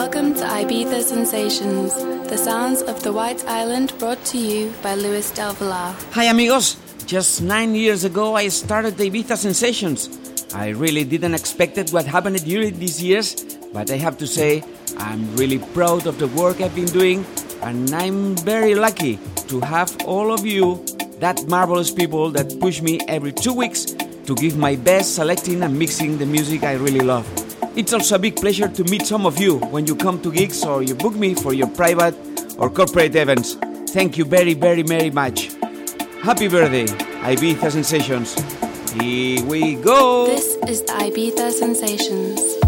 Welcome to Ibiza Sensations, the sounds of the White Island brought to you by Luis Del Villar. Hi, amigos. Just nine years ago, I started the Ibiza Sensations. I really didn't expect it what happened during these years, but I have to say, I'm really proud of the work I've been doing, and I'm very lucky to have all of you, that marvelous people that push me every two weeks to give my best selecting and mixing the music I really love. It's also a big pleasure to meet some of you when you come to gigs or you book me for your private or corporate events. Thank you very, very, very much. Happy birthday, Ibiza Sensations. Here we go. This is the Ibiza Sensations.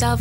Luis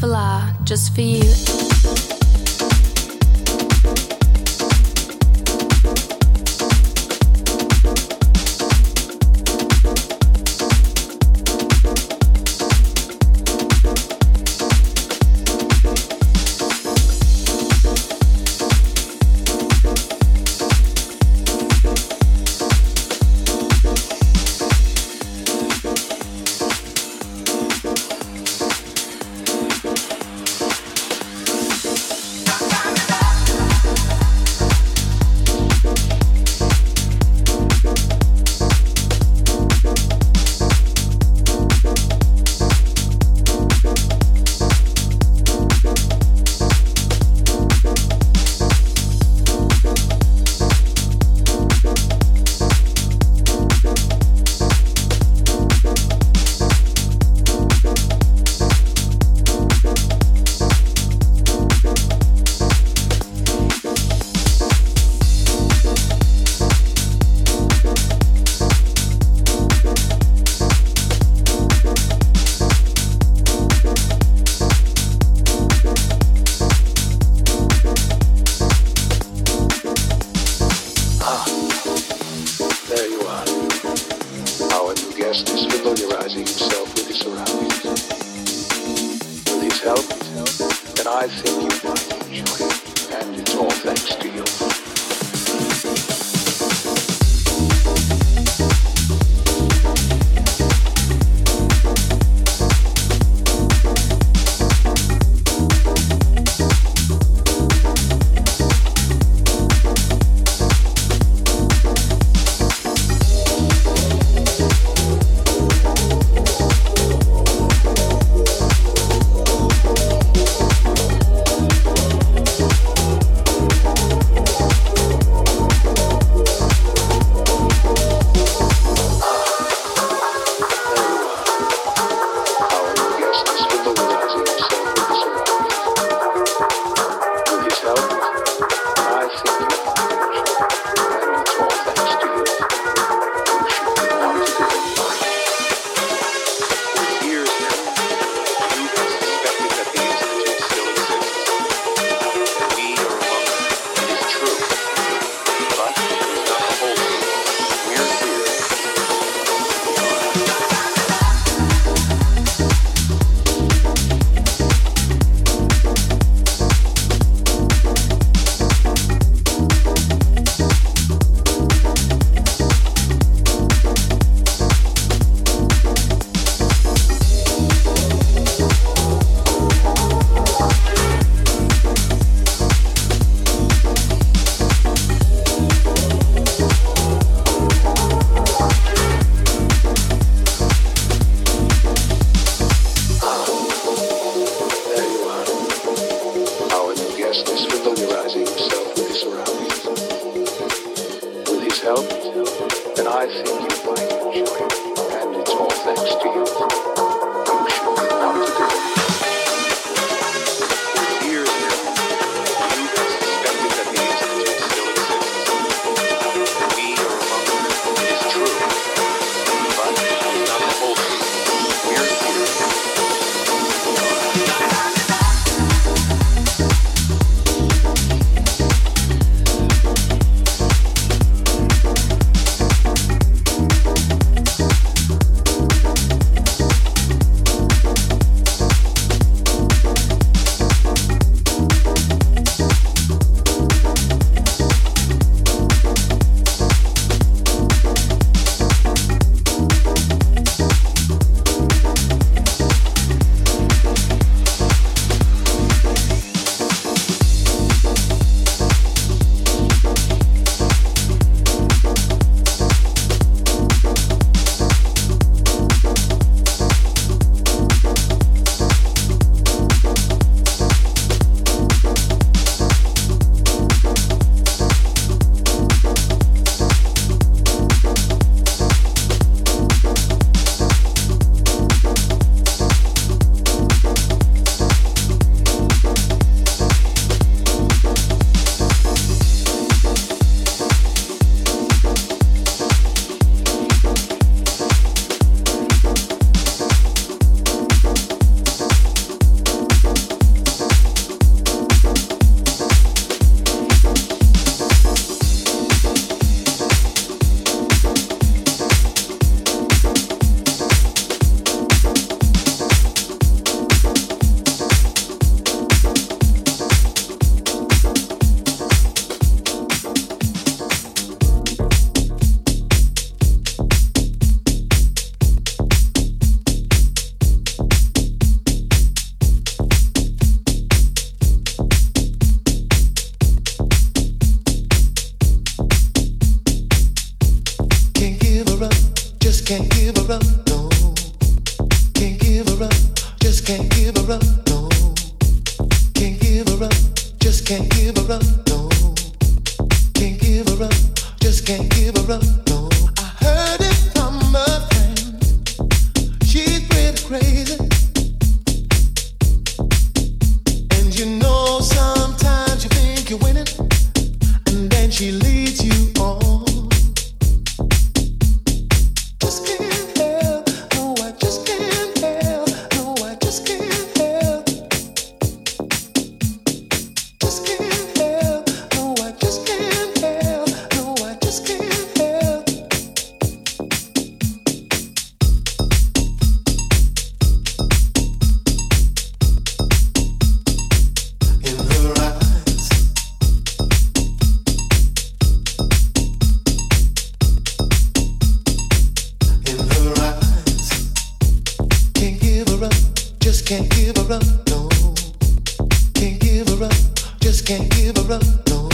Just can't give her up, no.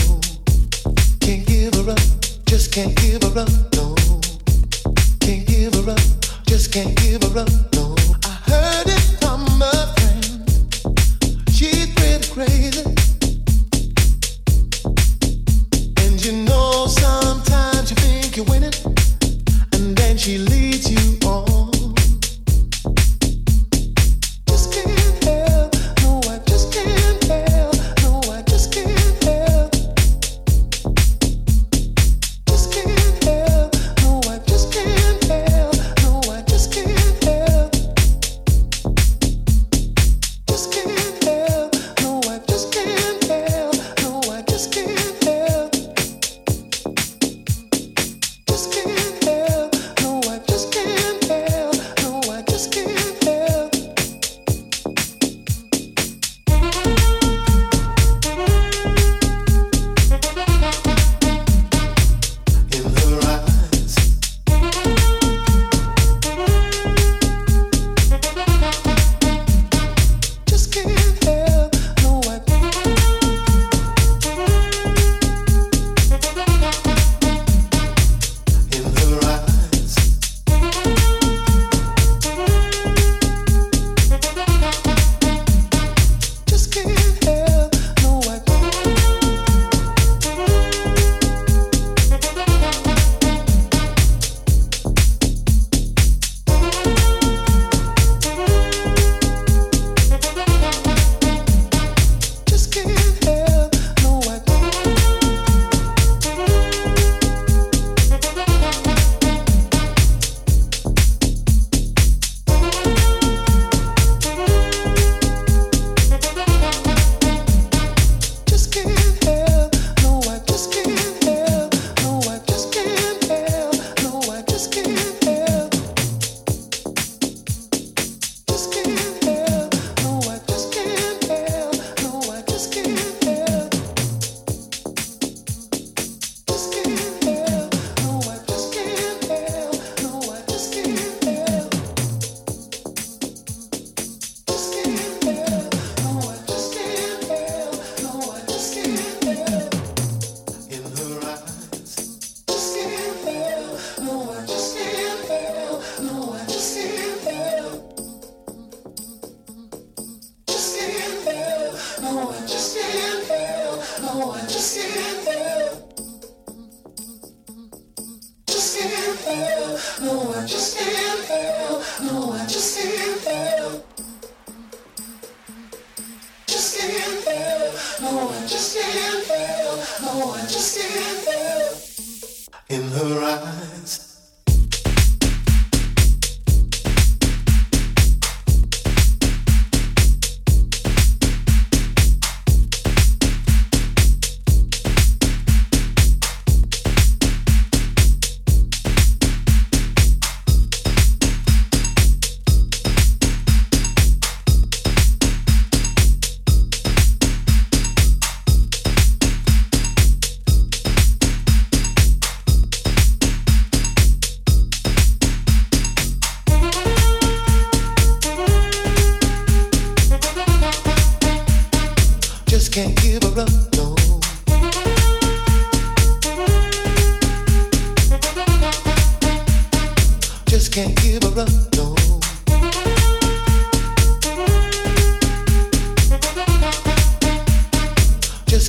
Can't give her up. Just can't give her up.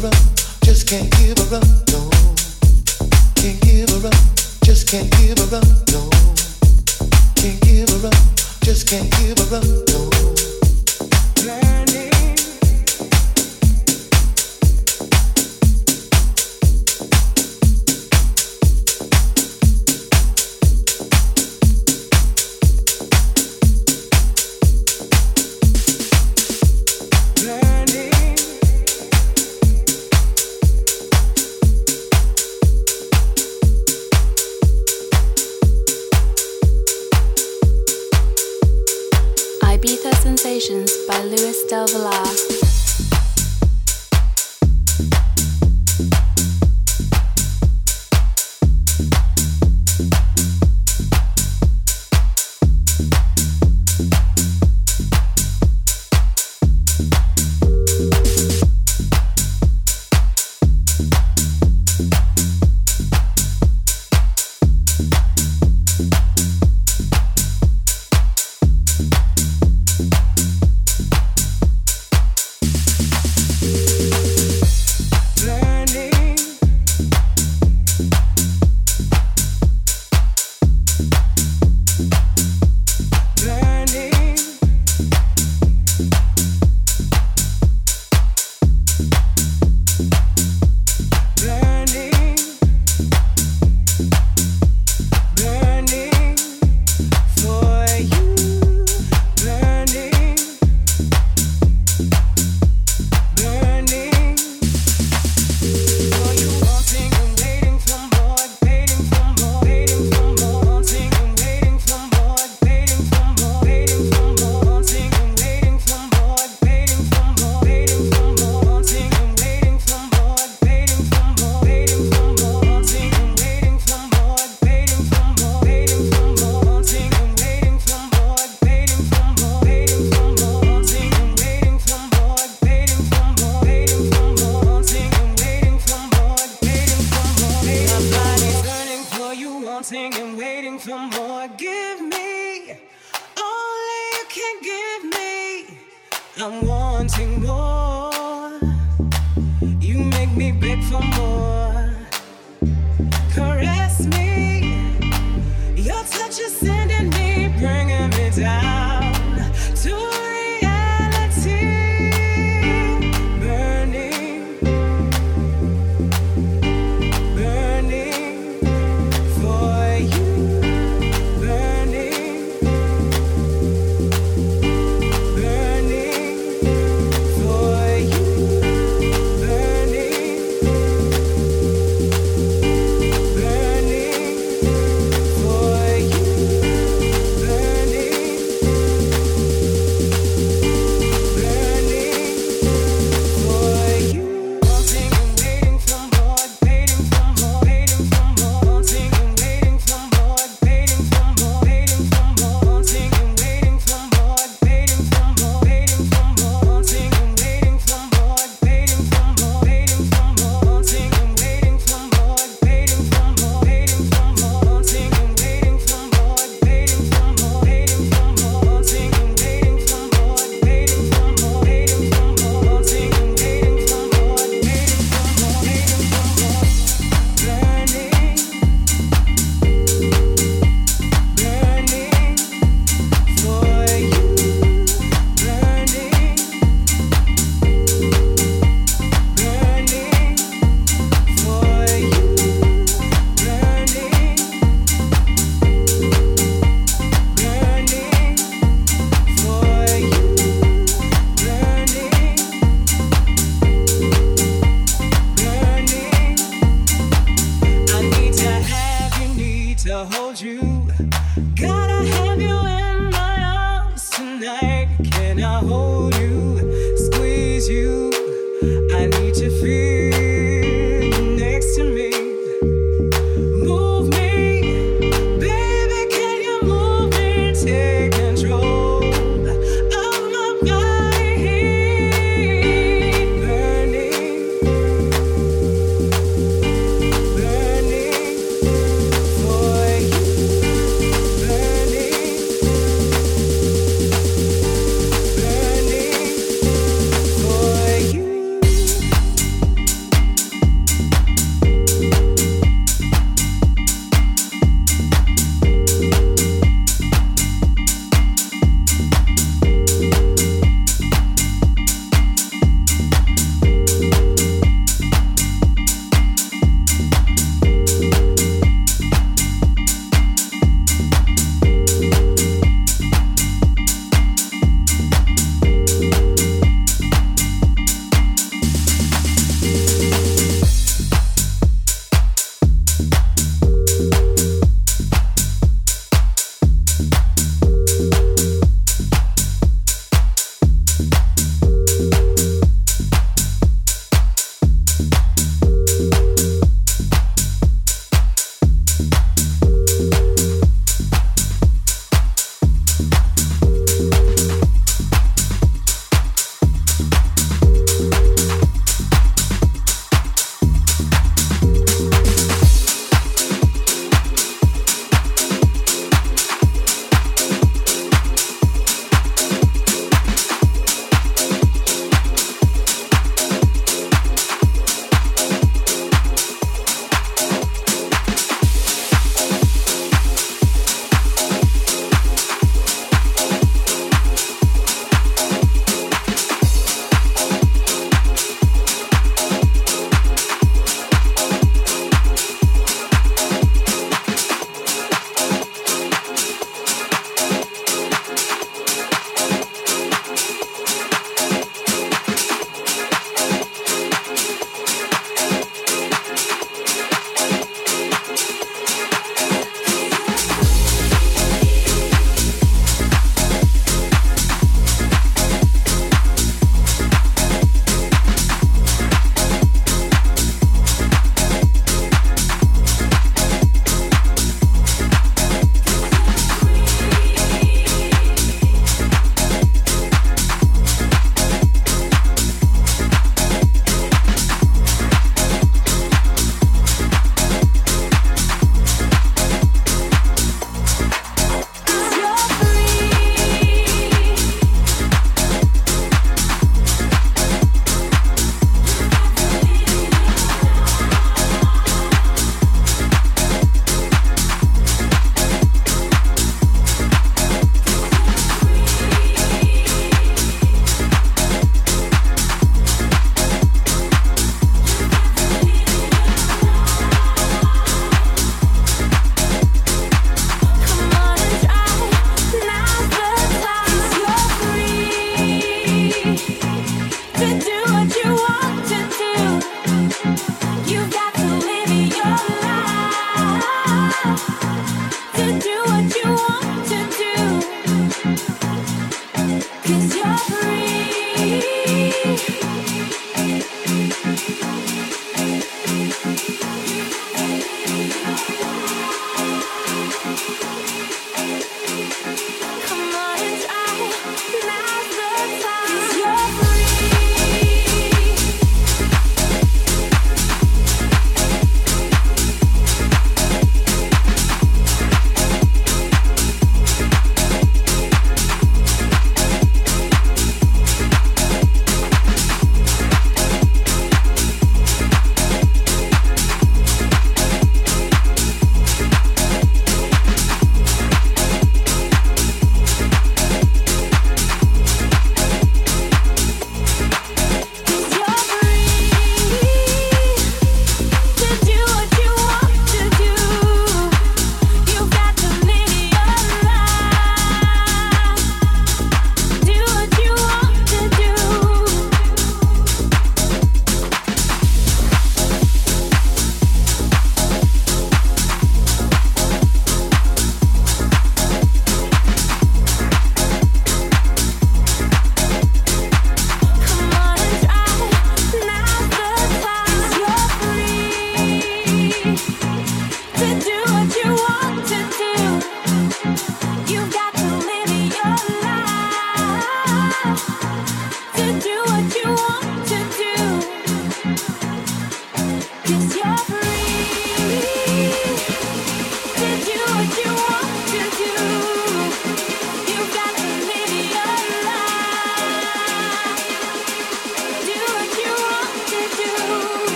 Just can't give her up, no. Can't give her up, just can't give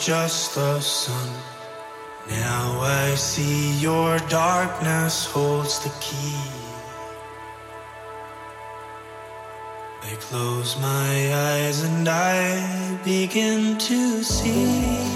just the sun. Now I see your darkness holds the key. I close my eyes and I begin to see.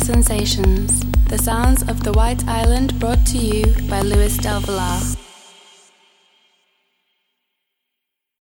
Sensations, the sounds of the White Island brought to you by Luis Del Villar.